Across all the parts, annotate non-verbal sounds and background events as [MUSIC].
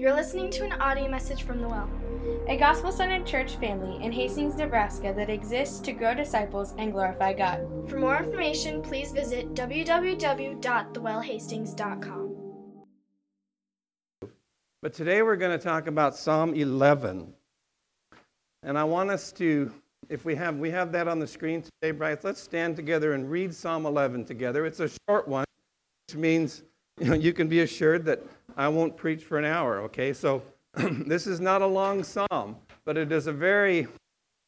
You're listening to an audio message from The Well. a gospel centered church family in Hastings, Nebraska that exists to grow disciples and glorify God. For more information, please visit www.thewellhastings.com. But today we're going to talk about Psalm 11. And I want us to, if we have, we have that on the screen today, Bryce, let's stand together and read Psalm 11 together. It's a short one, which means you, know, you can be assured that I won't preach for an hour, okay? So [CLEARS THROAT] this is not a long psalm, but it is a very,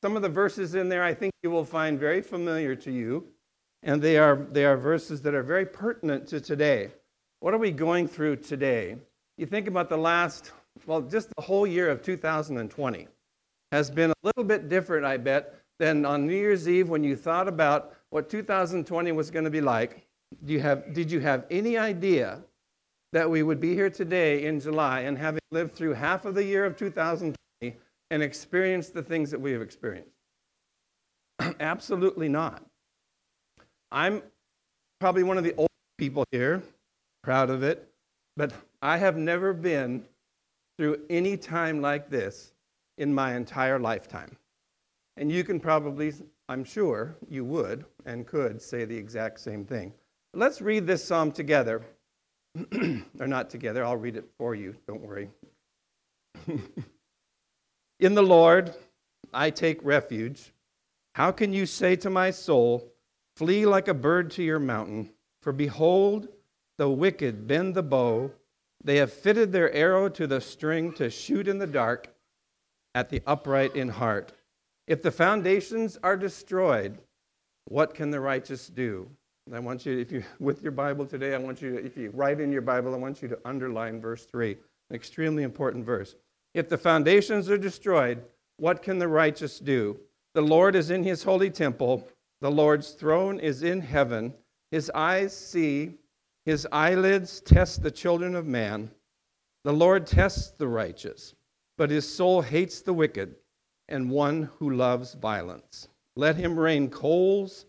some of the verses in there I think you will find very familiar to you. And they are, they are verses that are very pertinent to today. What are we going through today? You think about the last, well, just the whole year of 2020 has been a little bit different, I bet, than on New Year's Eve when you thought about what 2020 was going to be like. Do you have, did you have any idea that we would be here today in July and having lived through half of the year of 2020 and experienced the things that we have experienced? [CLEARS THROAT] Absolutely not. I'm probably one of the old people here, proud of it, but I have never been through any time like this in my entire lifetime. And you can probably, I'm sure you would and could say the exact same thing. Let's read this psalm together. [CLEARS THROAT] or not together, I'll read it for you, don't worry. [LAUGHS] in the Lord, I take refuge. How can you say to my soul, Flee like a bird to your mountain? For behold, the wicked bend the bow they have fitted their arrow to the string to shoot in the dark at the upright in heart. If the foundations are destroyed, what can the righteous do? I want you, if you, with your Bible today, I want you, to, if you write in your Bible, I want you to underline verse 3, an extremely important verse. If the foundations are destroyed, what can the righteous do? The Lord is in his holy temple, the Lord's throne is in heaven. His eyes see his eyelids test the children of man. The Lord tests the righteous, but his soul hates the wicked and one who loves violence. Let him rain coals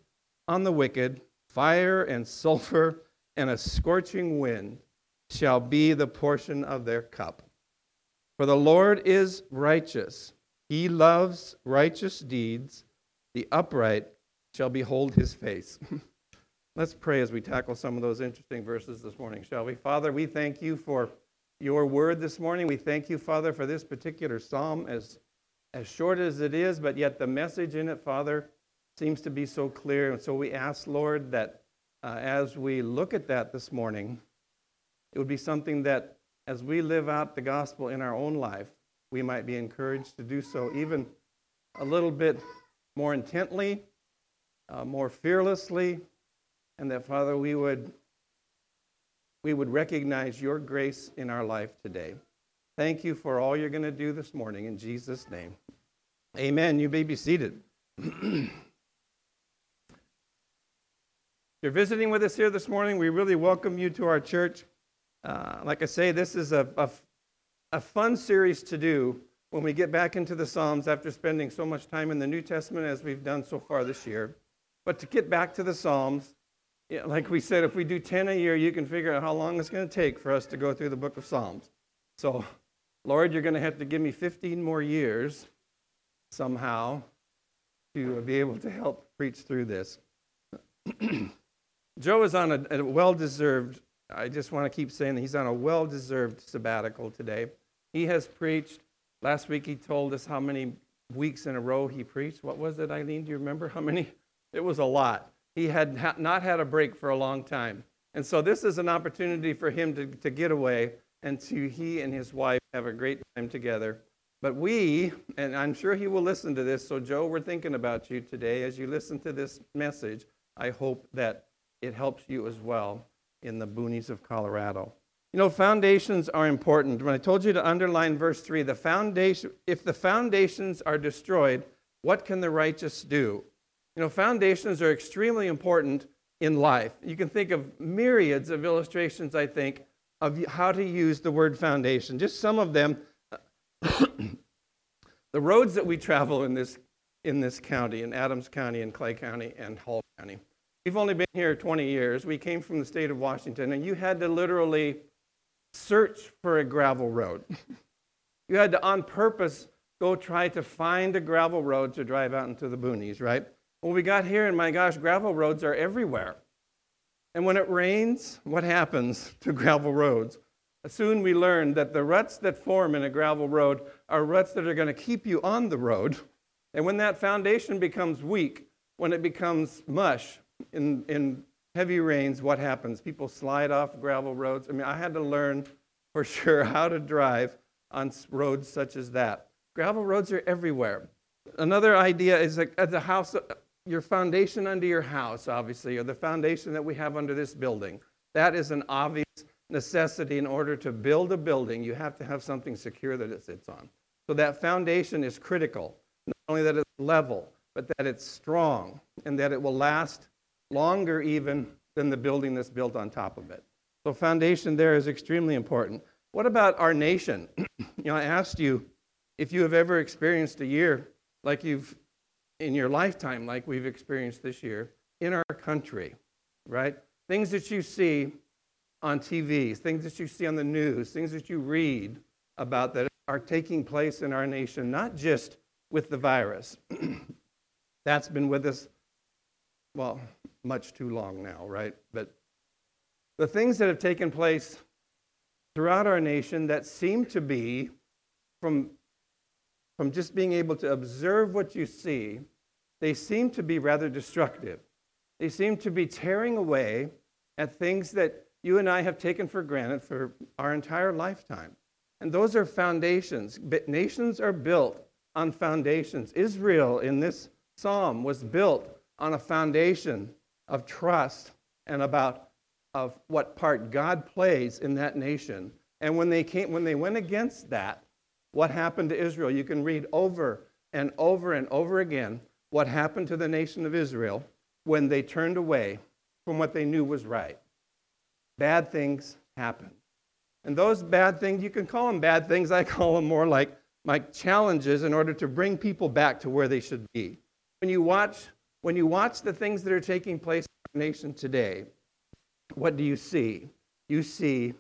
on the wicked, fire and sulfur and a scorching wind shall be the portion of their cup. For the Lord is righteous. He loves righteous deeds. The upright shall behold his face. [LAUGHS] Let's pray as we tackle some of those interesting verses this morning, shall we? Father, we thank you for your word this morning. We thank you, Father, for this particular psalm, as, as short as it is, but yet the message in it, Father, seems to be so clear. And so we ask, Lord, that uh, as we look at that this morning, it would be something that as we live out the gospel in our own life, we might be encouraged to do so even a little bit more intently, uh, more fearlessly, and that, Father, we would, we would recognize your grace in our life today. Thank you for all you're going to do this morning in Jesus' name. Amen. You may be seated. [CLEARS THROAT] if you're visiting with us here this morning, we really welcome you to our church. Uh, like I say, this is a, a, a fun series to do when we get back into the Psalms after spending so much time in the New Testament as we've done so far this year. But to get back to the Psalms, yeah, like we said, if we do 10 a year, you can figure out how long it's going to take for us to go through the book of Psalms. So, Lord, you're going to have to give me 15 more years somehow to be able to help preach through this. [CLEARS THROAT] Joe is on a, a well deserved, I just want to keep saying that he's on a well deserved sabbatical today. He has preached, last week he told us how many weeks in a row he preached. What was it, Eileen? Do you remember how many? It was a lot. He had ha- not had a break for a long time. And so this is an opportunity for him to, to get away and to he and his wife have a great time together. But we, and I'm sure he will listen to this, so Joe, we're thinking about you today. As you listen to this message, I hope that it helps you as well in the boonies of Colorado. You know, foundations are important. When I told you to underline verse 3, the foundation, if the foundations are destroyed, what can the righteous do? You know, foundations are extremely important in life. You can think of myriads of illustrations, I think, of how to use the word foundation. Just some of them. [COUGHS] the roads that we travel in this, in this county, in Adams County, and Clay County, and Hall County. We've only been here 20 years. We came from the state of Washington, and you had to literally search for a gravel road. [LAUGHS] you had to, on purpose, go try to find a gravel road to drive out into the boonies, right? Well, we got here, and my gosh, gravel roads are everywhere. And when it rains, what happens [LAUGHS] to gravel roads? Soon we learned that the ruts that form in a gravel road are ruts that are going to keep you on the road. And when that foundation becomes weak, when it becomes mush in, in heavy rains, what happens? People slide off gravel roads. I mean, I had to learn for [LAUGHS] sure how to drive on roads such as that. Gravel roads are everywhere. Another idea is that the house, uh, your foundation under your house, obviously, or the foundation that we have under this building. That is an obvious necessity in order to build a building. You have to have something secure that it sits on. So that foundation is critical. Not only that it's level, but that it's strong and that it will last longer even than the building that's built on top of it. So foundation there is extremely important. What about our nation? [CLEARS THROAT] you know, I asked you if you have ever experienced a year like you've in your lifetime like we've experienced this year in our country, right? Things that you see on TV, things that you see on the news, things that you read about that are taking place in our nation, not just with the virus. [CLEARS THROAT] That's been with us, well, much too long now, right? But the things that have taken place throughout our nation that seem to be, from, from just being able to observe what you see, they seem to be rather destructive. They seem to be tearing away at things that you and I have taken for granted for our entire lifetime. And those are foundations. But nations are built on foundations. Israel in this psalm was built on a foundation of trust and about of what part God plays in that nation. And when they came when they went against that, what happened to Israel? You can read over and over and over again what happened to the nation of Israel when they turned away from what they knew was right. Bad things happened. And those bad things, you can call them bad things. I call them more like, like challenges in order to bring people back to where they should be. When you watch, when you watch the things that are taking place in our nation today, what do you see? You see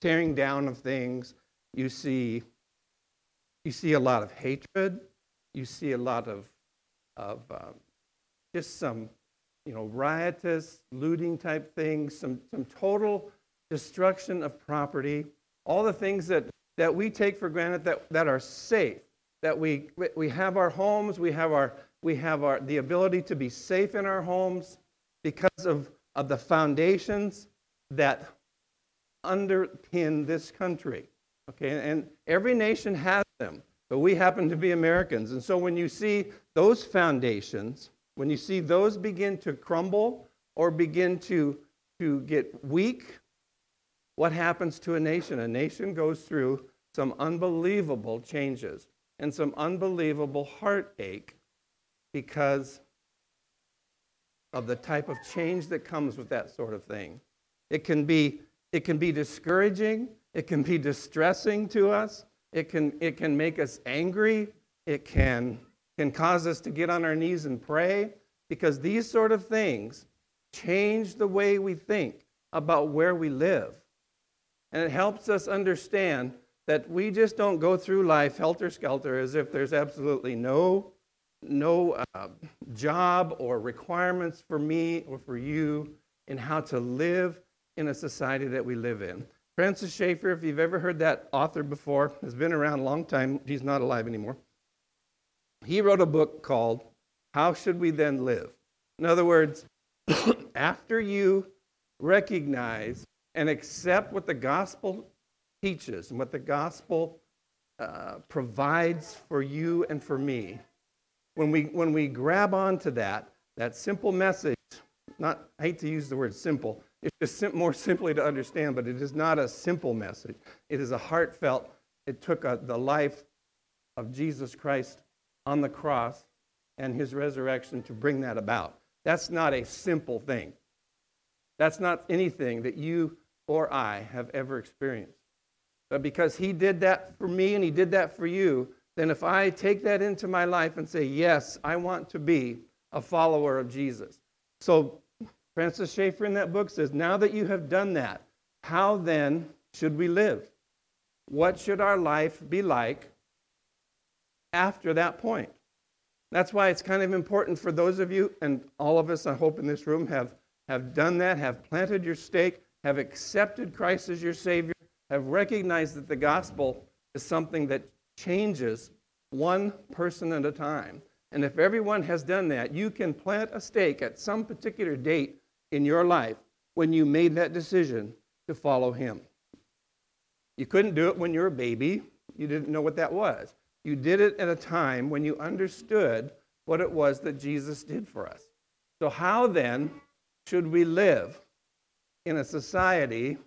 tearing down of things. You see, you see a lot of hatred. You see a lot of, of um, just some, you know, riotous, looting type things, some, some total destruction of property, all the things that, that we take for granted that, that are safe, that we, we have our homes, we have our we have our, the ability to be safe in our homes because of, of the foundations that underpin this country. Okay, and every nation has them, but we happen to be Americans. And so when you see those foundations, when you see those begin to crumble or begin to, to get weak, what happens to a nation? A nation goes through some unbelievable changes and some unbelievable heartache because of the type of change that comes with that sort of thing. It can be, it can be discouraging, it can be distressing to us, it can, it can make us angry, it can, can cause us to get on our knees and pray, because these sort of things change the way we think about where we live. And it helps us understand that we just don't go through life helter skelter as if there's absolutely no no uh, job or requirements for me or for you in how to live in a society that we live in. Francis Schaeffer, if you've ever heard that author before, has been around a long time. He's not alive anymore. He wrote a book called How Should We Then Live? In other words, [COUGHS] after you recognize and accept what the gospel teaches and what the gospel uh, provides for you and for me, when we, when we grab onto that, that simple message, not, I hate to use the word simple, it's just sim- more [LAUGHS] simply to understand, but it is not a simple message. It is a heartfelt, it took a, the life of Jesus Christ on the cross and his resurrection to bring that about. That's not a simple thing. That's not anything that you or I have ever experienced. But because he did that for me and he did that for you, then if I take that into my life and say, yes, I want to be a follower of Jesus. So Francis Schaeffer in that book says, now that you have done that, how then should we live? What should our life be like after that point? That's why it's kind of important for those of you, and all of us, I hope, in this room have, have done that, have planted your stake, have accepted Christ as your Savior, have recognized that the gospel is something that changes one person at a time. And if everyone has done that, you can plant a stake at some particular date in your life when you made that decision to follow Him. You couldn't do it when you were a baby, you didn't know what that was. You did it at a time when you understood what it was that Jesus did for us. So, how then should we live in a society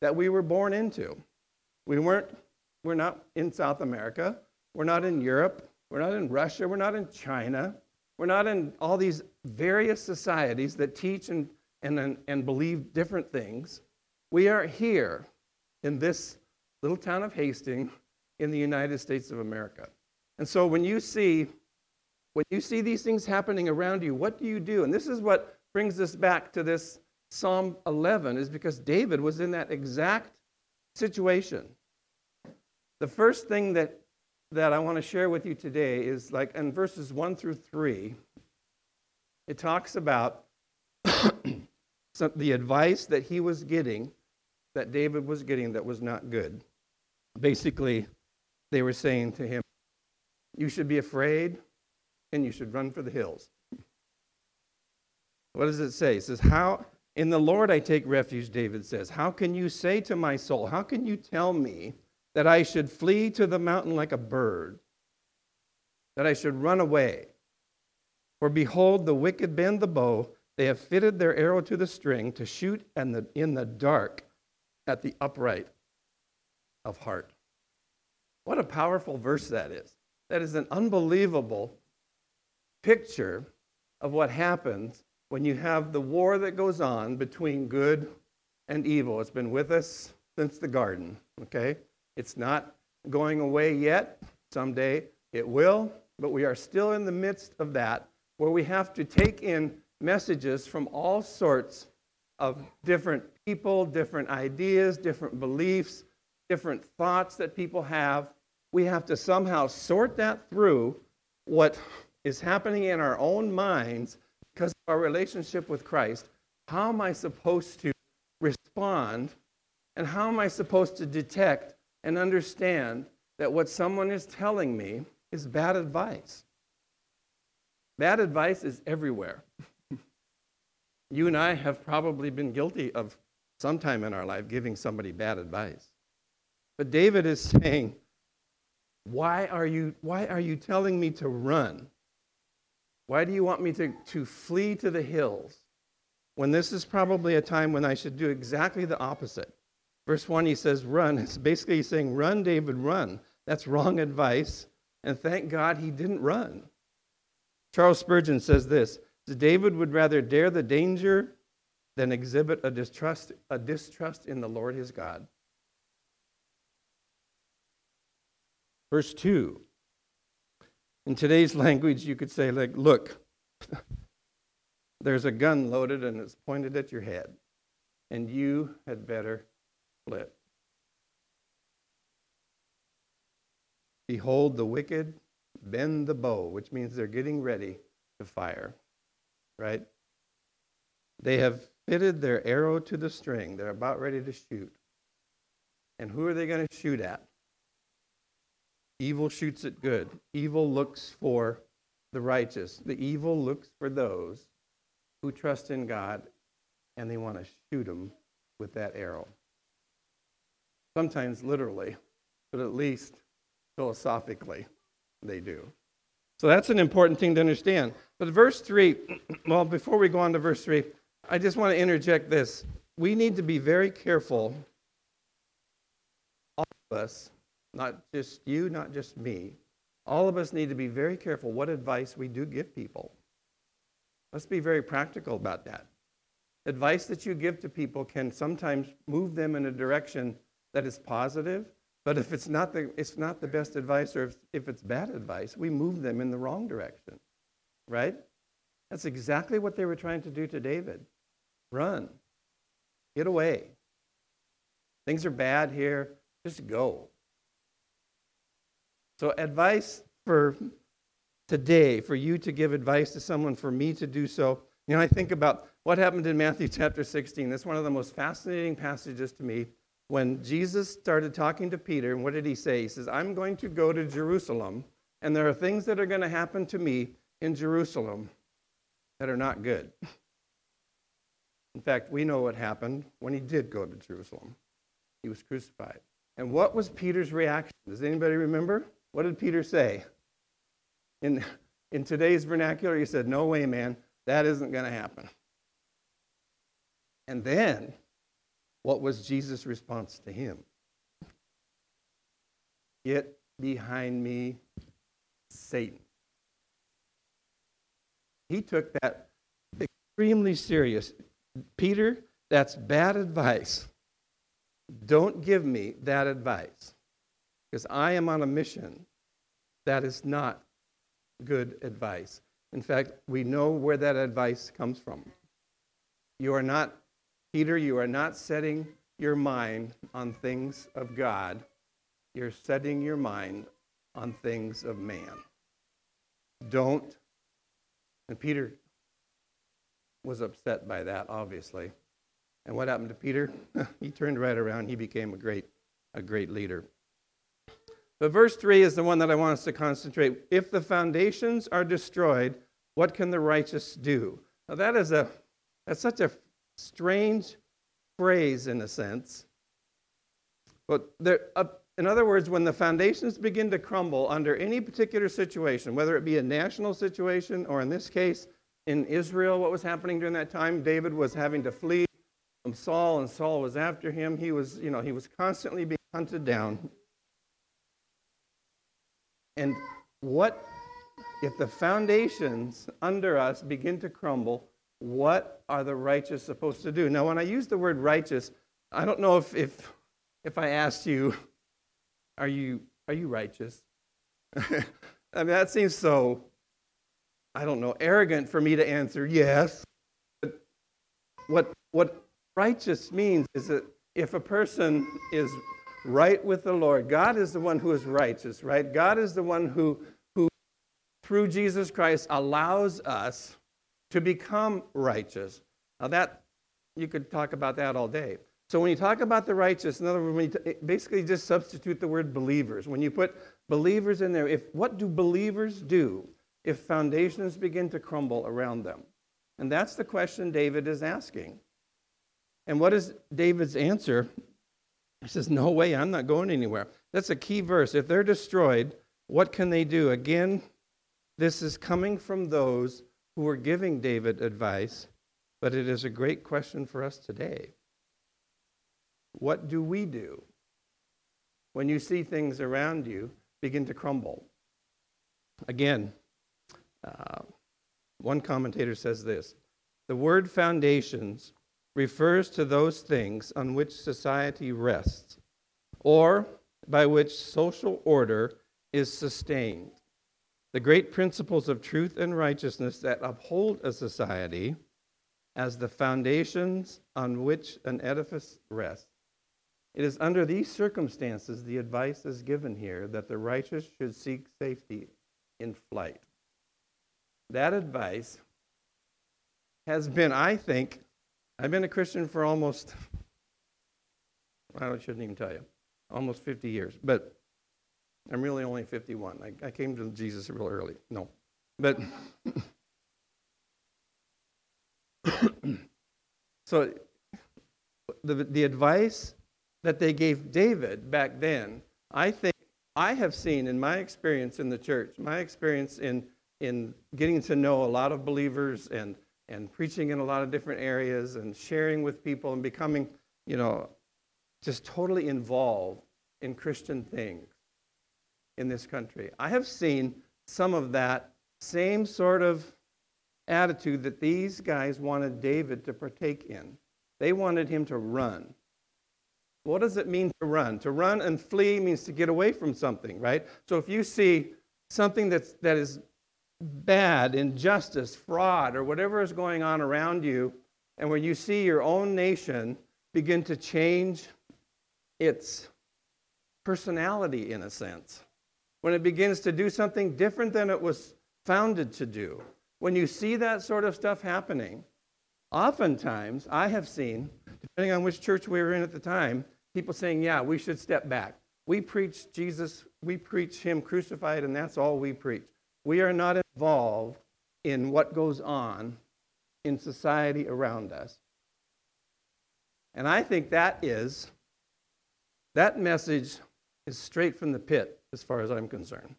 that we were born into? We weren't, we're not in South America, we're not in Europe, we're not in Russia, we're not in China, we're not in all these various societies that teach and, and, and believe different things. We are here in this little town of Hastings in the United States of America. And so when you see when you see these things happening around you, what do you do? And this is what brings us back to this Psalm 11 is because David was in that exact situation. The first thing that that I want to share with you today is like in verses 1 through 3 it talks about [COUGHS] the advice that he was getting that David was getting that was not good. Basically, they were saying to him, You should be afraid and you should run for the hills. What does it say? It says, How in the Lord I take refuge, David says. How can you say to my soul, How can you tell me that I should flee to the mountain like a bird? That I should run away? For behold, the wicked bend the bow, they have fitted their arrow to the string to shoot in the, in the dark at the upright of heart. What a powerful verse that is. That is an unbelievable picture of what happens when you have the war that goes on between good and evil. It's been with us since the garden, okay? It's not going away yet. Someday it will, but we are still in the midst of that where we have to take in messages from all sorts of different people, different ideas, different beliefs, different thoughts that people have. We have to somehow sort that through what is happening in our own minds because of our relationship with Christ. How am I supposed to respond? And how am I supposed to detect and understand that what someone is telling me is bad advice? Bad advice is everywhere. [LAUGHS] you and I have probably been guilty of sometime in our life giving somebody bad advice. But David is saying, why are you, why are you telling me to run? Why do you want me to, to flee to the hills when this is probably a time when I should do exactly the opposite? Verse 1, he says, run. It's basically saying, run, David, run. That's wrong advice. And thank God he didn't run. Charles Spurgeon says this David would rather dare the danger than exhibit a distrust, a distrust in the Lord his God. Verse 2. In today's language, you could say, like, look, [LAUGHS] there's a gun loaded and it's pointed at your head, and you had better flip. Behold, the wicked bend the bow, which means they're getting ready to fire, right? They have fitted their arrow to the string. They're about ready to shoot. And who are they going to shoot at? Evil shoots at good. Evil looks for the righteous. The evil looks for those who trust in God and they want to shoot them with that arrow. Sometimes literally, but at least philosophically, they do. So that's an important thing to understand. But verse 3, [CLEARS THROAT] well, before we go on to verse 3, I just want to interject this. We need to be very careful, all of us, not just you, not just me. All of us need to be very careful what advice we do give people. Let's be very practical about that. Advice that you give to people can sometimes move them in a direction that is positive, but if it's not the, it's not the best advice or if, if it's bad advice, we move them in the wrong direction, right? That's exactly what they were trying to do to David. Run. Get away. Things are bad here. Just go. So, advice for today, for you to give advice to someone, for me to do so. You know, I think about what happened in Matthew [LAUGHS] chapter 16. That's one of the most fascinating passages to me. When Jesus started talking to Peter, and what did he say? He says, I'm going to go to Jerusalem, and there are things that are going to happen to me in Jerusalem that are not good. In fact, we know what happened when he did go to Jerusalem. He was crucified. And what was Peter's reaction? Does anybody remember? What did Peter say? In, in today's vernacular, he said, No way, man, that isn't going to happen. And then, what was Jesus' response to him? Get behind me, Satan. He took that extremely serious. Peter, that's bad advice. Don't give me that advice because I am on a mission. That is not good advice. In fact, we know where that advice comes from. You are not, Peter, you are not setting your mind on things of God. You're setting your mind on things of man. Don't. And Peter was upset by that, obviously. And what happened to Peter? [LAUGHS] he turned right around. He became a great, a great leader. But verse 3 is the one that I want us to concentrate. If the foundations are destroyed, what can the righteous do? Now that is a that's such a strange phrase in a sense. But there, uh, in other words, when the foundations begin to crumble under any particular situation, whether it be a national situation or in this case in Israel, what was happening during that time, David was having to flee from Saul, and Saul was after him. He was, you know, he was constantly being hunted down. And what if the foundations under us begin to crumble? What are the righteous supposed to do? Now, when I use the word righteous, I don't know if if, if I asked you, are you are you righteous? [LAUGHS] I mean, that seems so, I don't know, arrogant for me to answer yes. But what what righteous means is that if a person is right with the Lord, God is the one who is righteous, right? God is the one who, who through Jesus Christ, allows us to become righteous. Now, that, you could talk about that all day. So, when you talk about the righteous, in other words, t- basically just substitute the word believers. When you put believers in there, if, what do believers do if foundations begin to crumble around them? And that's the question David is asking. And what is David's answer? He says, No way, I'm not going anywhere. That's a key verse. If they're destroyed, what can they do? Again, this is coming from those who were giving David advice, but it is a great question for us today. What do we do when you see things around you begin to crumble? Again, uh, one commentator says this the word foundations refers to those things on which society rests or by which social order is sustained. The great principles of truth and righteousness that uphold a society as the foundations on which an edifice rests. It is under these circumstances the advice is given here that the righteous should seek safety in flight. That advice has been, I think, I've been a Christian for almost, I shouldn't even tell you, almost 50 years. But I'm really only 51. I, I came to Jesus real early. No. But, [COUGHS] so the, the advice that they gave David back then, I think I have seen in my experience in the church, my experience in, in getting to know a lot of believers and and preaching in a lot of different areas and sharing with people and becoming, you know, just totally involved in Christian things in this country. I have seen some of that same sort of attitude that these guys wanted David to partake in. They wanted him to run. What does it mean to run? To run and flee means to get away from something, right? So if you see something that's, that is bad, injustice, fraud, or whatever is going on around you, and when you see your own nation begin to change its personality in a sense. When it begins to do something different than it was founded to do. When you see that sort of stuff happening, oftentimes I have seen, depending on which church we were in at the time, people saying, Yeah, we should step back. We preach Jesus, we preach Him crucified, and that's all we preach. We are not involved in what goes on in society around us. And I think that is, that message is straight from the pit as far as I'm concerned.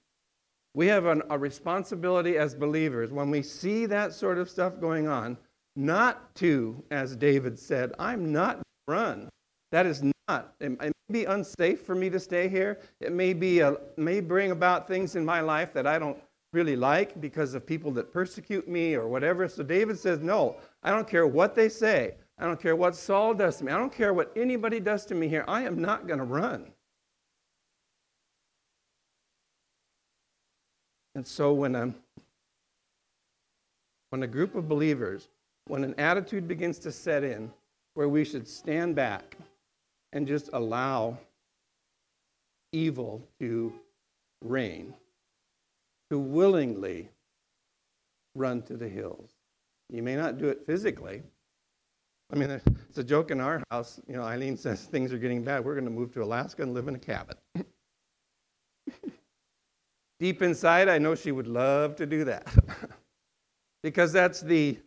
We have an, a responsibility as believers when we see that sort of stuff going on, not to, as David said, I'm not run. That is not. It, may be unsafe for me to stay here. It may be a, may bring about things in my life that I don't really like because of people that persecute me or whatever. So David says, No, I don't care what they say. I don't care what Saul does to me. I don't care what anybody does to me here. I am not going to run. And so when a, when a group of believers, when an attitude begins to set in where we should stand back and just allow evil to reign, to willingly run to the hills. You may not do it physically. I mean, it's a joke in our house. You know, Eileen says things are getting bad. We're going to move to Alaska and live in a cabin. Deep inside, I know she would love to do that. [LAUGHS] because that's the,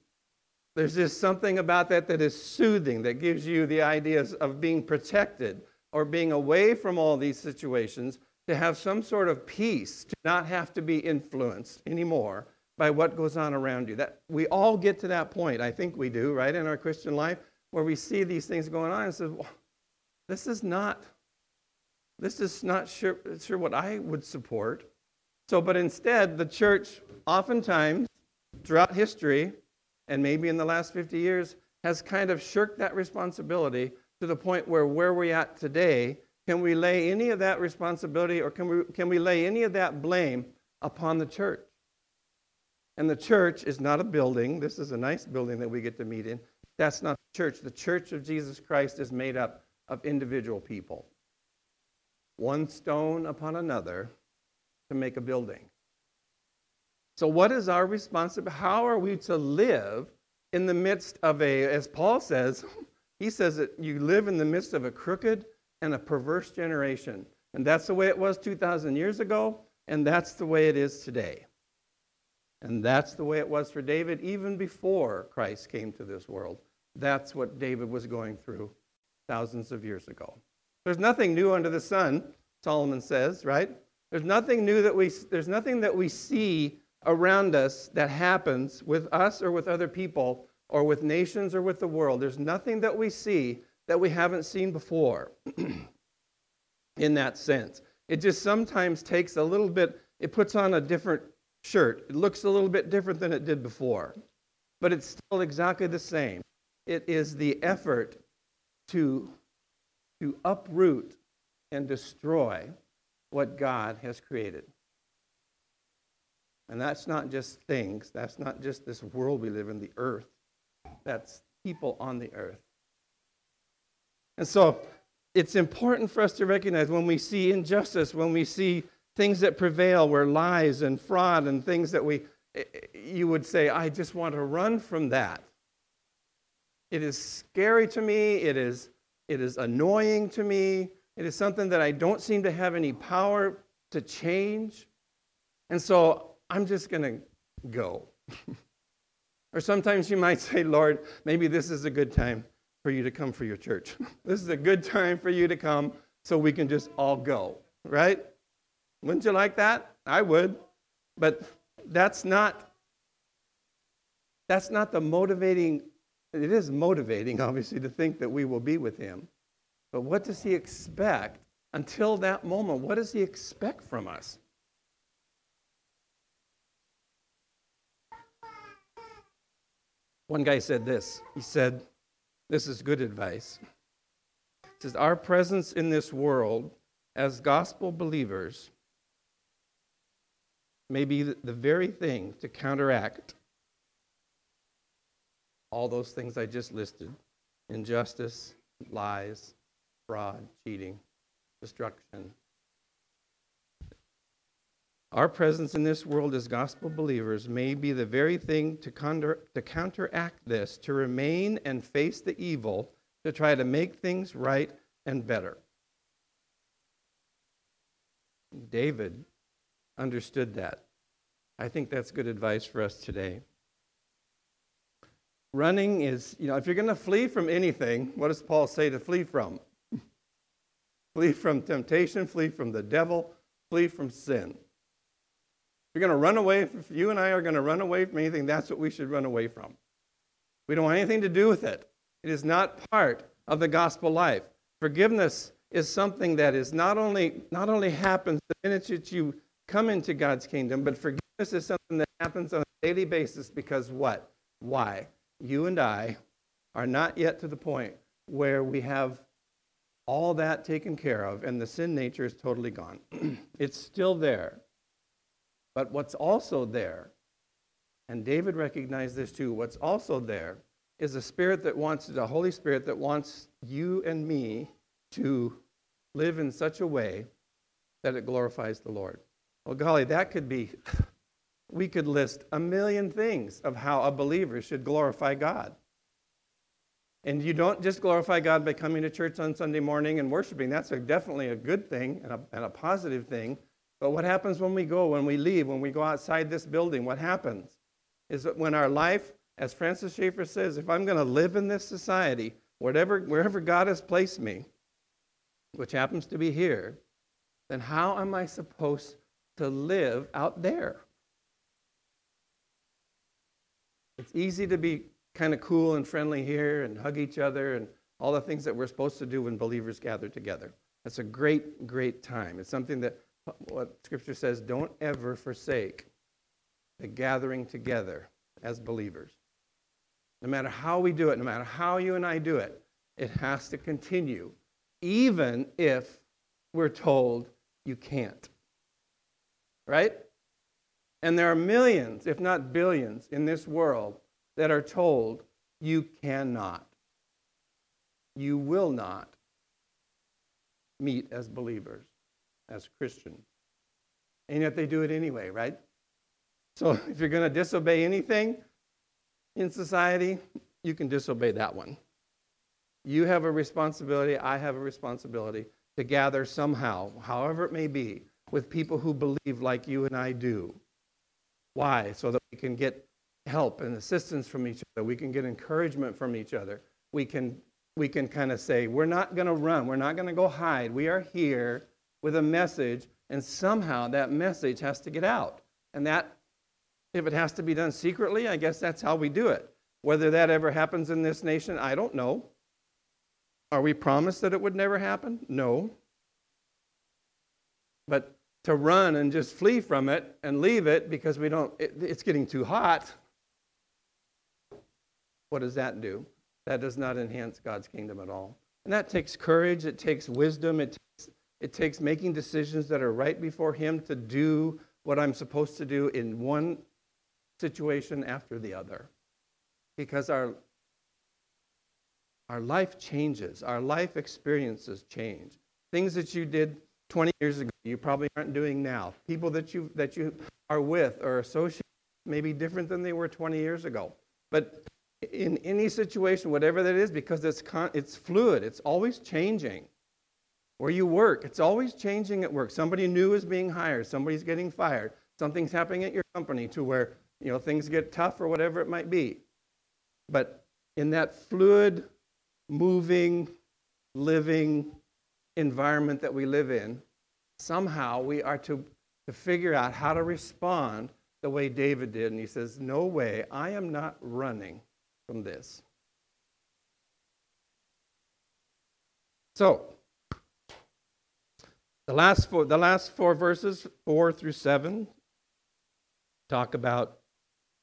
there's just something about that that is soothing, that gives you the ideas of being protected or being away from all these situations, to have some sort of peace, to not have to be influenced anymore by what goes on around you. That we all get to that point, I think we do, right, in our Christian life, where we see these things going on and say, well, this is not, this is not sure, sure what I would support. So, but instead, the church oftentimes throughout history, and maybe in the last 50 years, has kind of shirked that responsibility to the point where where we're at today, can we lay any of that responsibility or can we, can we lay any of that blame upon the church? And the church is not a building. This is a nice building that we get to meet in. That's not the church. The church of Jesus Christ is made up of individual people. One stone upon another to make a building. So, what is our responsibility? How are we to live in the midst of a, as Paul says, [LAUGHS] he says that you live in the midst of a crooked and a perverse generation. And that's the way it was 2,000 years ago, and that's the way it is today. And that's the way it was for David even before Christ came to this world. That's what David was going through thousands of years ago. There's nothing new under the sun, Solomon says, right? There's nothing new that we there's nothing that we see around us that happens with us or with other people or with nations or with the world. There's nothing that we see that we haven't seen before [CLEARS THROAT] in that sense. It just sometimes takes a little bit, it puts on a different shirt. It looks a little bit different than it did before, but it's still exactly the same. It is the effort to, to uproot and destroy what God has created. And that's not just things, that's not just this world we live in, the earth. That's people on the earth. And so it's important for us to recognize when we see injustice, when we see things that prevail where lies and fraud and things that we eh, eh, you would say I just want to run from that. It is scary to me, it is it is annoying to me, it is something that I don't seem to have any power to change. And so I'm just going to go. [LAUGHS] or sometimes you might say, Lord, maybe this is a good time for you to come for your church. [LAUGHS] this is a good time for you to come so we can just all go, right? Wouldn't you like that? I would. But that's not that's not the motivating it is motivating obviously to think that we will be with him. But what does he expect until that moment? What does he expect from us? One guy said this. He said, This is good advice. He says, Our presence in this world as gospel believers may be the very thing to counteract all those things I just listed injustice, lies, fraud, cheating, destruction. Our presence in this world as gospel believers may be the very thing to, counter, to counteract this, to remain and face the evil, to try to make things right and better. David understood that. I think that's good advice for us today. Running is, you know, if you're going to flee from anything, what does Paul say to flee from? Flee from temptation, flee from the devil, flee from sin. If you're going to run away, if you and I are going to run away from anything, that's what we should run away from. We don't want anything to do with it. It is not part of the gospel life. Forgiveness is something that is not only not only happens the minute that you come into God's kingdom, but forgiveness is something that happens on a daily basis because what? Why? you and I are not yet to the point where we have all that taken care of and the sin nature is totally gone. [CLEARS THROAT] it's still there. But what's also there, and David recognized this too, what's also there is a spirit that wants, the Holy Spirit that wants you and me to live in such a way that it glorifies the Lord. Well, golly, that could be [LAUGHS] we could list a million things of how a believer should glorify God. And you don't just glorify God by coming to church on Sunday morning and worshiping. That's a, definitely a good thing and a, and a positive thing. But what happens when we go, when we leave, when we go outside this building? What happens is that when our life, as Francis Schaeffer says, if I'm going to live in this society, whatever, wherever God has placed me, which happens to be here, then how am I supposed to live out there? It's easy to be kind of cool and friendly here and hug each other and all the things that we're supposed to do when believers gather together. That's a great, great time. It's something that what Scripture says don't ever forsake the gathering together as believers. No matter how we do it, no matter how you and I do it, it has to continue, even if we're told you can't. Right? And there are millions, if not billions, in this world that are told you cannot, you will not meet as believers, as Christians. And yet they do it anyway, right? So [LAUGHS] if you're going to disobey anything in society, you can disobey that one. You have a responsibility, I have a responsibility to gather somehow, however it may be, with people who believe like you and I do why? So that we can get help and assistance from each other. We can get encouragement from each other. We can, we can kind of say, we're not going to run. We're not going to go hide. We are here with a message, and somehow that message has to get out. And that, if it has to be done secretly, I guess that's how we do it. Whether that ever happens in this nation, I don't know. Are we promised that it would never happen? No. But to run and just flee from it and leave it because we don't it, it's getting too hot what does that do that does not enhance god's kingdom at all and that takes courage it takes wisdom it takes, it takes making decisions that are right before him to do what i'm supposed to do in one situation after the other because our our life changes our life experiences change things that you did 20 years ago you probably aren't doing now. People that you that you are with or associate may be different than they were 20 years ago. But in any situation, whatever that is, because it's con- it's fluid, it's always changing. Where you work, it's always changing at work. Somebody new is being hired, somebody's getting fired, something's happening at your company to where you know things get tough or whatever it might be. But in that fluid, moving, living environment that we live in, somehow we are to, to figure out how to respond the way David did. And he says, No way, I am not running from this. So, the last four, the last four verses, four through seven, talk about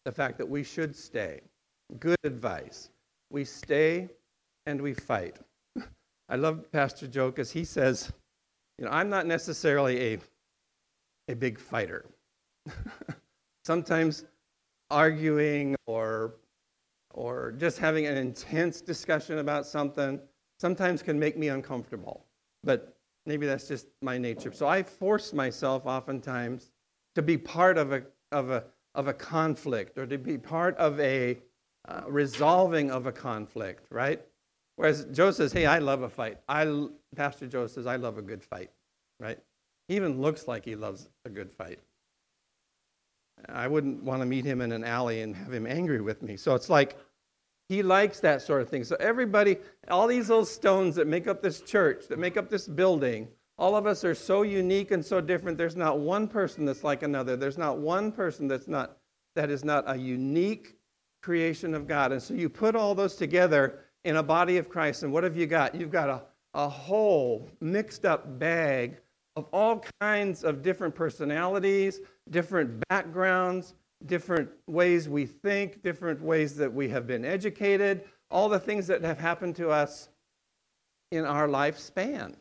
the fact that we should stay. Good advice. We stay and we fight. [LAUGHS] I love Pastor Joe because he says, you know, I'm not necessarily a, a big fighter. [LAUGHS] Sometimes arguing or, or just having an intense discussion about something sometimes can make me uncomfortable. But Maybe that's just my nature. So I force myself oftentimes to be part of a, of a, of a conflict or to be part of a uh, resolving of a conflict, right? Whereas Joe says, hey, I love a fight. I, Pastor Joe says, I love a good fight, right? He even looks like he loves a good fight. I wouldn't want to meet him in an alley and have him angry with me. So it's like he likes that sort of thing. So everybody, all these little stones that make up this church, that make up this building, all of us are so unique and so different. There's not one person that's like another. There's not one person that's not that is not a unique creation of God. And so you put all those together in a body of Christ, and what have you got? You've got a, a whole mixed up bag of all kinds of different personalities, different backgrounds, different ways we think, different ways that we have been educated, all the things that have happened to us in our lifespan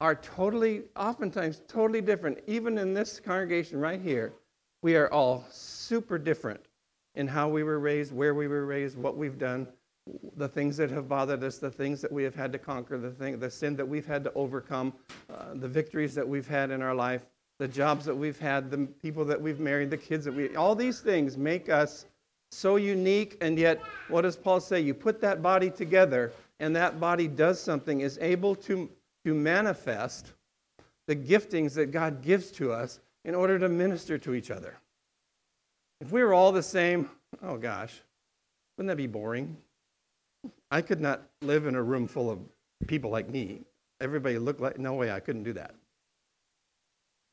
are totally, oftentimes, totally different. Even in this congregation right here, we are all super different in how we were raised, where we were raised, what we've done, the things that have bothered us, the things that we have had to conquer, the thing, the sin that we've had to overcome, uh, the victories that we've had in our life, the jobs that we've had, the people that we've married, the kids that we, all these things make us so unique. And yet, what does Paul say? You put that body together, and that body does something, is able to, to manifest the giftings that God gives to us in order to minister to each other. If we were all the same, oh gosh, wouldn't that be boring? I could not live in a room full of people like me. Everybody looked like, no way, I couldn't do that.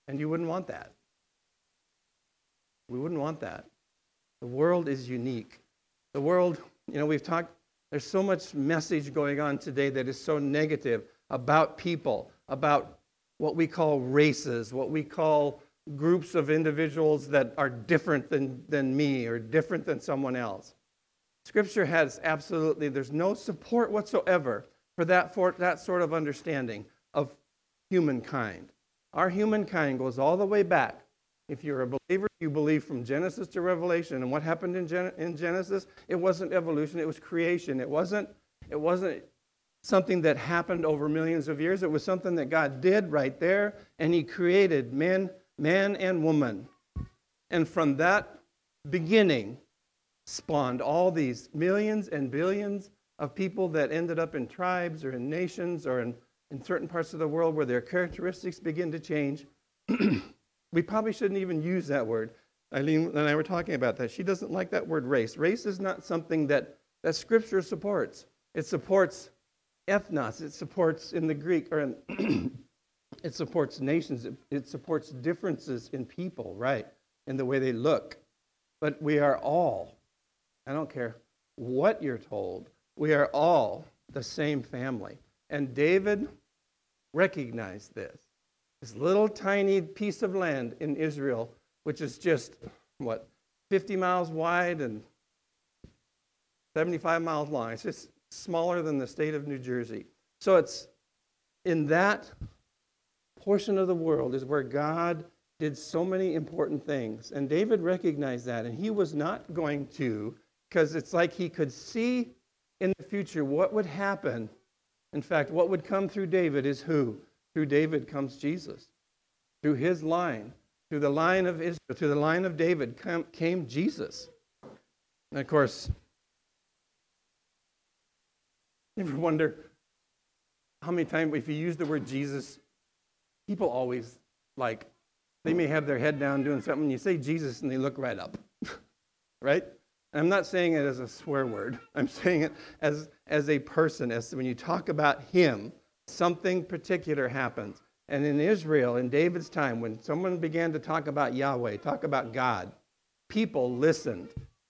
And you wouldn't want that. We wouldn't want that. The world is unique. The world, you know, we've talked, there's so much message going on today that is so negative about people, about what we call races, what we call groups of individuals that are different than, than me or different than someone else. Scripture has absolutely, there's no support whatsoever for that, for that sort of understanding of humankind. Our humankind goes all the way back. If you're a believer, you believe from Genesis to Revelation. And what happened in, Gen- in Genesis? It wasn't evolution, it was creation. It wasn't, it wasn't something that happened over millions of years. It was something that God did right there, and He created men, man and woman. And from that beginning, spawned all these millions and billions of people that ended up in tribes or in nations or in, in certain parts of the world where their characteristics begin to change. [CLEARS THROAT] we probably shouldn't even use that word. Eileen and I were talking about that. She doesn't like that word race. Race is not something that, that Scripture supports. It supports ethnos, it supports in the Greek, or in [CLEARS THROAT] it supports nations, it, it supports differences in people, right, in the way they look. But we are all I don't care what you're told. We are all the same family. And David recognized this. This little tiny piece of land in Israel, which is just, what, 50 miles wide and 75 miles long. It's just smaller than the state of New Jersey. So it's in that portion of the world is where God did so many important things. And David recognized that, and he was not going to because it's like he could see in the future what would happen. In fact, what would come through David is who? Through David comes Jesus. Through his line, through the line of Israel, through the line of David came Jesus. And of course, you ever wonder how many times, if you use the word Jesus, people always like, they may have their head down doing something, you say Jesus and they look right up, [LAUGHS] right? I'm not saying it as a swear word. [LAUGHS] I'm saying it as, as a person. As when you talk about him, something particular happens. And in Israel, in David's time, when someone began to talk about Yahweh, talk about God, people listened.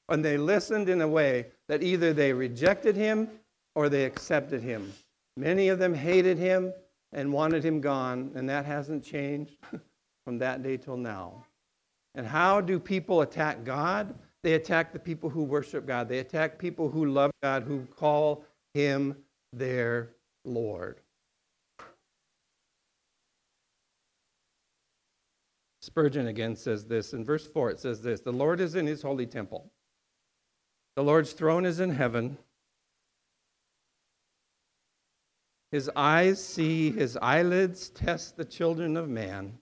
And they listened in a way that either they rejected him or they accepted him. Many of them hated him and wanted him gone, and that hasn't changed [LAUGHS] from that day till now. And how do people attack God? They attack the people who worship God. They attack people who love God, who call him their Lord. Spurgeon again says this. In verse 4, it says this The Lord is in his holy temple, the Lord's throne is in heaven. His eyes see, his eyelids test the children of man.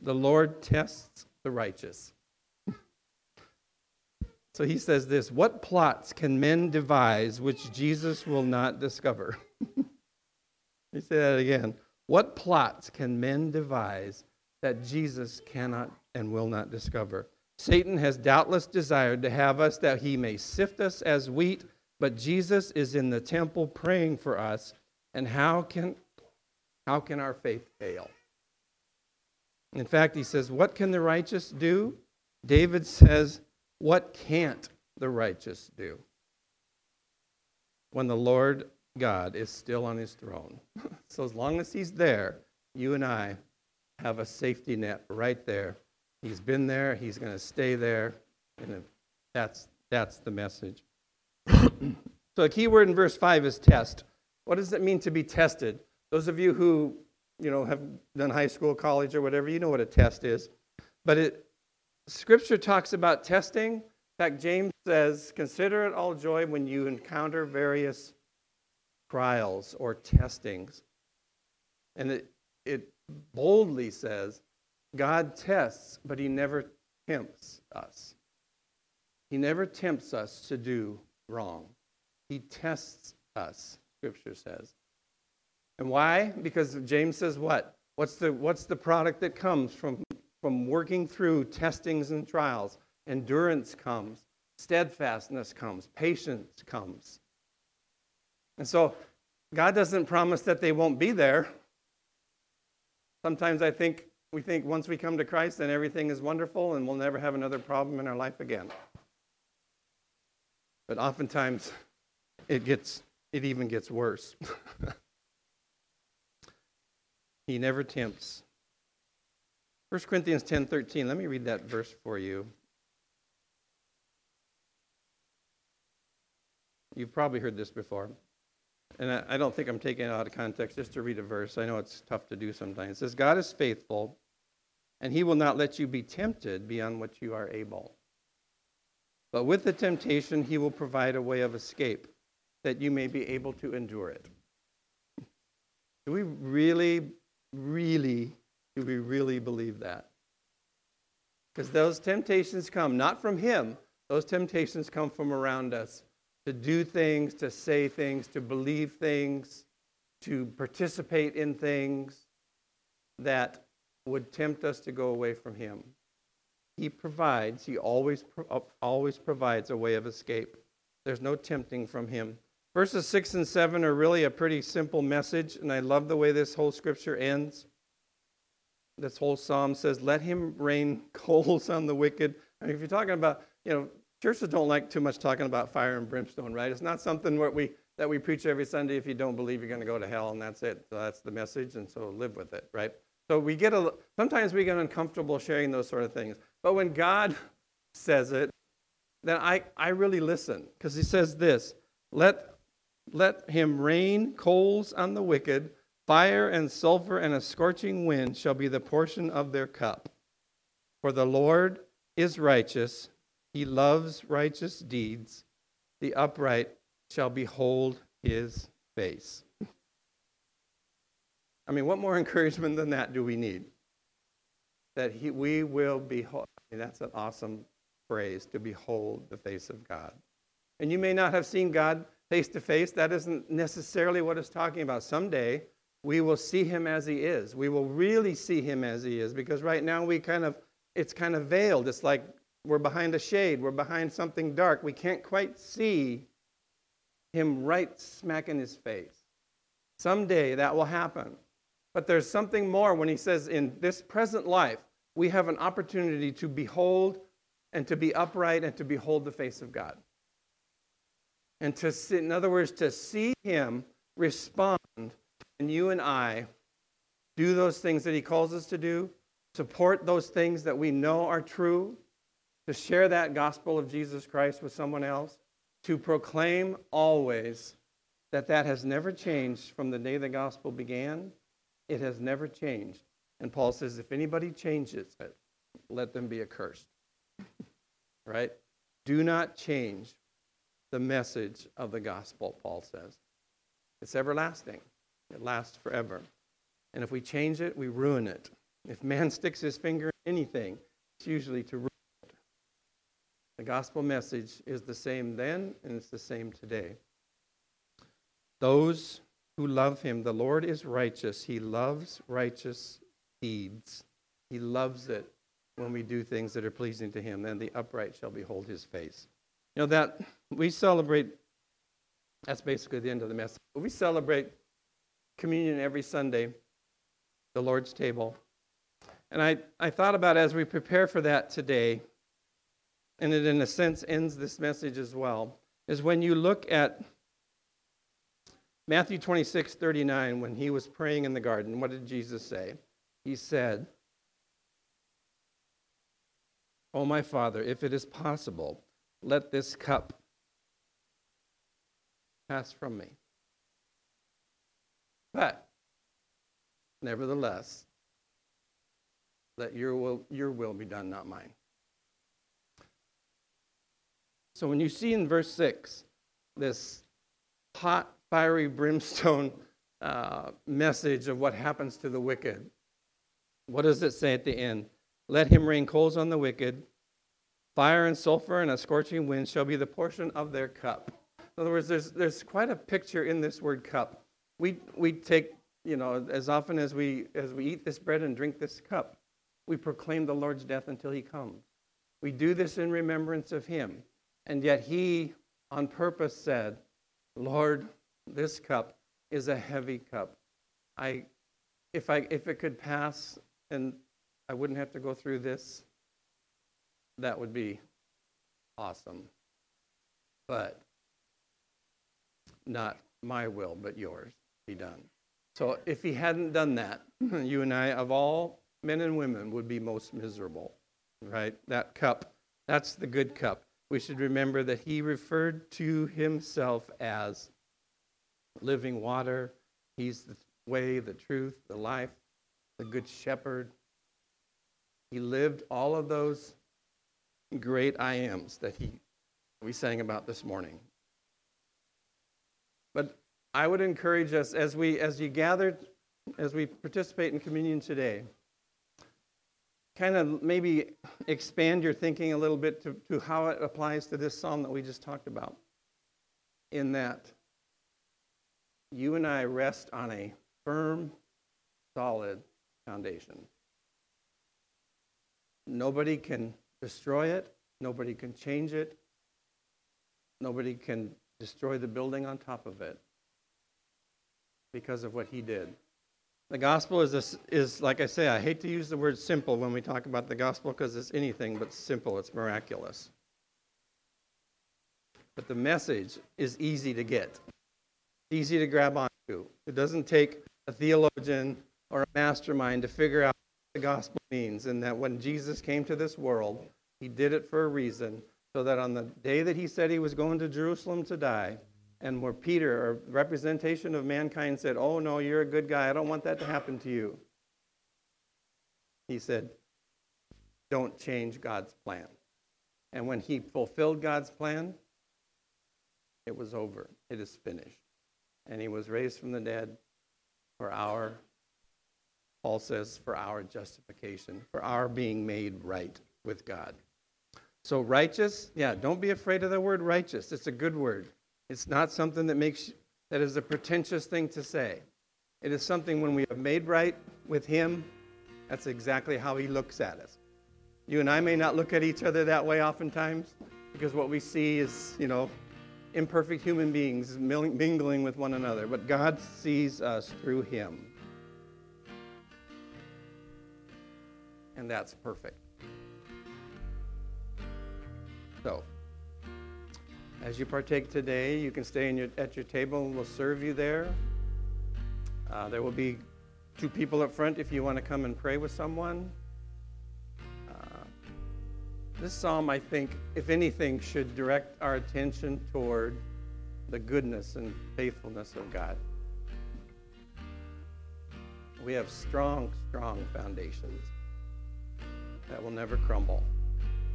The Lord tests the righteous. So he says this What plots can men devise which Jesus will not discover? [LAUGHS] Let me say that again. What plots can men devise that Jesus cannot and will not discover? Satan has doubtless desired to have us that he may sift us as wheat, but Jesus is in the temple praying for us. And how can, how can our faith fail? In fact, he says, What can the righteous do? David says, What can't the righteous do? When the Lord God is still on his throne. [LAUGHS] so as long as he's there, you and I have a safety net right there He's been there, he's going to stay there, and that's, that's the message. [COUGHS] so the key word in verse 5 is test. What does it mean to be tested? Those of you who you know have done high school, college, or whatever, you know what a test is. But it, Scripture talks about testing. In fact, James says, "Consider it all joy when you encounter various trials or testings," and it, it boldly says, God tests, but He never tempts us. He never tempts us to do wrong. He tests us, Scripture says. And why? Because James says what? What's the, what's the product that comes from, from working through testings and trials? Endurance comes, steadfastness comes, patience comes. And so God doesn't promise that they won't be there. Sometimes I think we think once we come to Christ, then everything is wonderful and we'll never have another problem in our life again. But oftentimes, it gets it even gets worse. [LAUGHS] he never tempts. 1 Corinthians 10:13. Let me read that verse for you. You've probably heard this before. And I, don't think I'm taking it out of context just to read a verse. I know it's tough to do sometimes. It says, God is faithful, and he will not let you be tempted beyond what you are able. But with the temptation, he will provide a way of escape that you may be able to endure it. [LAUGHS] Do we really, really, do we really believe that? Because those temptations come not from him, those temptations come from around us to do things, to say things, to believe things, to participate in things that would tempt us to go away from Him. He provides, He always, uh, always provides a way of escape. There's no tempting from Him. Verses 6 and 7 are really a pretty simple message, and I love the way this whole scripture ends. This whole psalm says, Let him rain [LAUGHS] coals on the wicked. Mean, if you're talking about, you know, churches don't like too much talking about fire and brimstone, right? It's not something what we that we preach every Sunday. If you don't believe, you're going to go to hell, and that's it. So that's the message, and so live with it, right? So we get a sometimes we get uncomfortable sharing those sort of things. But when God [LAUGHS] says it, then I, I really listen because he says this let, let him rain coals on the wicked, fire and sulfur and a scorching wind shall be the portion of their cup. For the Lord is righteous, he loves righteous deeds, the upright shall behold his face. I mean, what more [LAUGHS] encouragement than that do we need? That he, we will behold. I mean, that's an awesome phrase to behold the face of God. And you may not have seen God face to face. That isn't necessarily what it's talking about. Someday we will see him as he is. We will really see him as he is because right now we kind of, it's kind of veiled. It's like we're behind a shade, we're behind something dark. We can't quite see him right smack in his face. Someday that will happen. But there's something more when he says, in this present life, we have an opportunity to behold and to be upright and to behold the face of God. And to see, in other words, to see him respond, and you and I do those things that he calls us to do, support those things that we know are true, to share that gospel of Jesus Christ with someone else, to proclaim always that that has never changed from the day the gospel began it has never changed. And Paul says, if anybody changes it, let them be accursed. [LAUGHS] right? Do not change the message of the gospel, Paul says. It's everlasting, it lasts forever. And if we change it, we ruin it. If man [LAUGHS] sticks his finger in anything, it's usually to ruin it. The gospel message is the same then, and it's the same today. Those who love him, the Lord is righteous. He loves righteous deeds. He loves it when we do things that are pleasing to him. Then the upright shall behold his face. You know that we celebrate, that's basically the end of the message. We celebrate communion every Sunday, the Lord's table. And I, I thought about as we prepare for that today, and it in a sense ends this message as well, is when you look at Matthew 26, 39, when he was praying in the garden, what did Jesus say? He said, Oh, my Father, if it is possible, let this cup pass from me. But, nevertheless, let your will, your will be done, not mine. So when you see in verse 6 this hot, fiery brimstone uh, message of what happens to the wicked, what does it say at the end? Let him rain coals on the wicked. Fire and sulfur and a scorching wind shall be the portion of their cup. In other words, there's, there's quite a picture in this word cup. We, we take, you know, as often as we, as we eat this bread and drink this cup, we proclaim the Lord's death until he comes. We do this in remembrance of him. And yet he, on purpose, said, Lord, this cup is a heavy cup. I, if, I, if it could pass and I wouldn't have to go through this, that would be awesome. But not my will, but yours be done. So if he hadn't done that, [CLEARS THROAT] you and I, of all men and women, would be most miserable, right? That cup, that's the good cup. We should remember that he referred to himself as living water. He's the way, the truth, the life, the good shepherd. He lived all of those great I ams that he we sang about this morning. I would encourage us as we as you gather as we participate in communion today, kind of maybe expand your thinking a little bit to, to how it applies to this psalm that we just talked about. In that you and I rest on a firm, solid foundation. Nobody can destroy it, nobody can change it, nobody can destroy the building on top of it because of what he did. The gospel is, is like I say, I hate to use the word simple when we talk about the gospel because it's anything but simple, it's miraculous. But the message is easy to get, easy to grab onto. It doesn't take a theologian or a mastermind to figure out what the gospel means, and that when Jesus came to this world, he did it for a reason, so that on the day that he said he was going to Jerusalem to die, and where Peter, or representation of mankind, said, Oh, no, you're a good guy. I don't want that to happen to you. He said, Don't change God's plan. And when he fulfilled God's plan, it was over. It is finished. And he was raised from the dead for our, Paul says, for our justification, for our being made right with God. So, righteous, yeah, don't be afraid of the word righteous. It's a good word. It's not something that makes that is a pretentious thing to say. It is something when we have made right with Him, that's exactly how He looks at us. You and I may not look at each other that way oftentimes because what we see is, you know, imperfect human beings mingling with one another, but God sees us through Him. And that's perfect. So, as you partake today, you can stay your, at your table and we'll serve you there. Uh, there will be two people up front if you want to come and pray with someone. Uh, this psalm, I think, if anything, should direct our attention toward the goodness and faithfulness of God. We have strong, strong foundations that will never crumble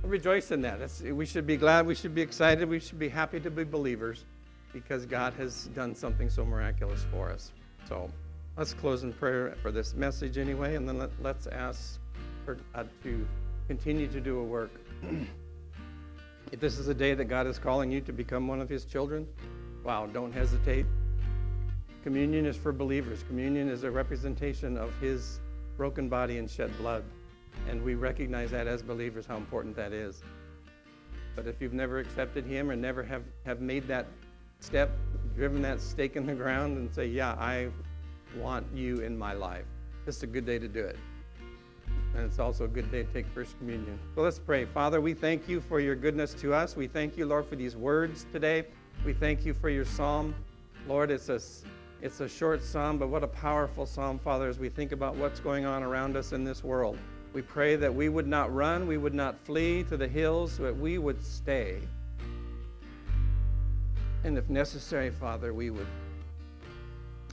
rejoice in that. That's, we should be glad. We should be excited. We should be happy to be believers because God has done something so miraculous for us. So let's close in prayer for this message anyway, and then let, let's ask for God to continue to do a work. [CLEARS THROAT] if this is a day that God is calling you to become one of His children, wow, don't hesitate. Communion is for believers. Communion is a representation of His broken body and shed blood. And we recognize that as believers, how important that is. But if you've never accepted Him or never have, have made that step, driven that stake in the ground and say, Yeah, I want you in my life, this is a good day to do it. And it's also a good day to take First Communion. So let's pray. Father, we thank you for your goodness to us. We thank you, Lord, for these words today. We thank you for your psalm. Lord, it's a, it's a short psalm, but what a powerful psalm, Father, as we think about what's going on around us in this world. We pray that we would not run, we would not flee to the hills, but we would stay. And if necessary, Father, we would,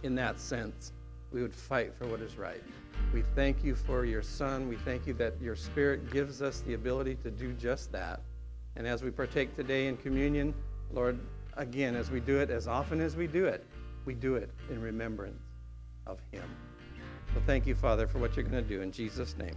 in that sense, we would fight for what is right. We thank you for your Son. We thank you that your Spirit gives us the ability to do just that. And as we partake today in communion, Lord, again, as we do it, as often as we do it, we do it in remembrance of Him. So thank you, Father, for what you're going to do. In Jesus' name,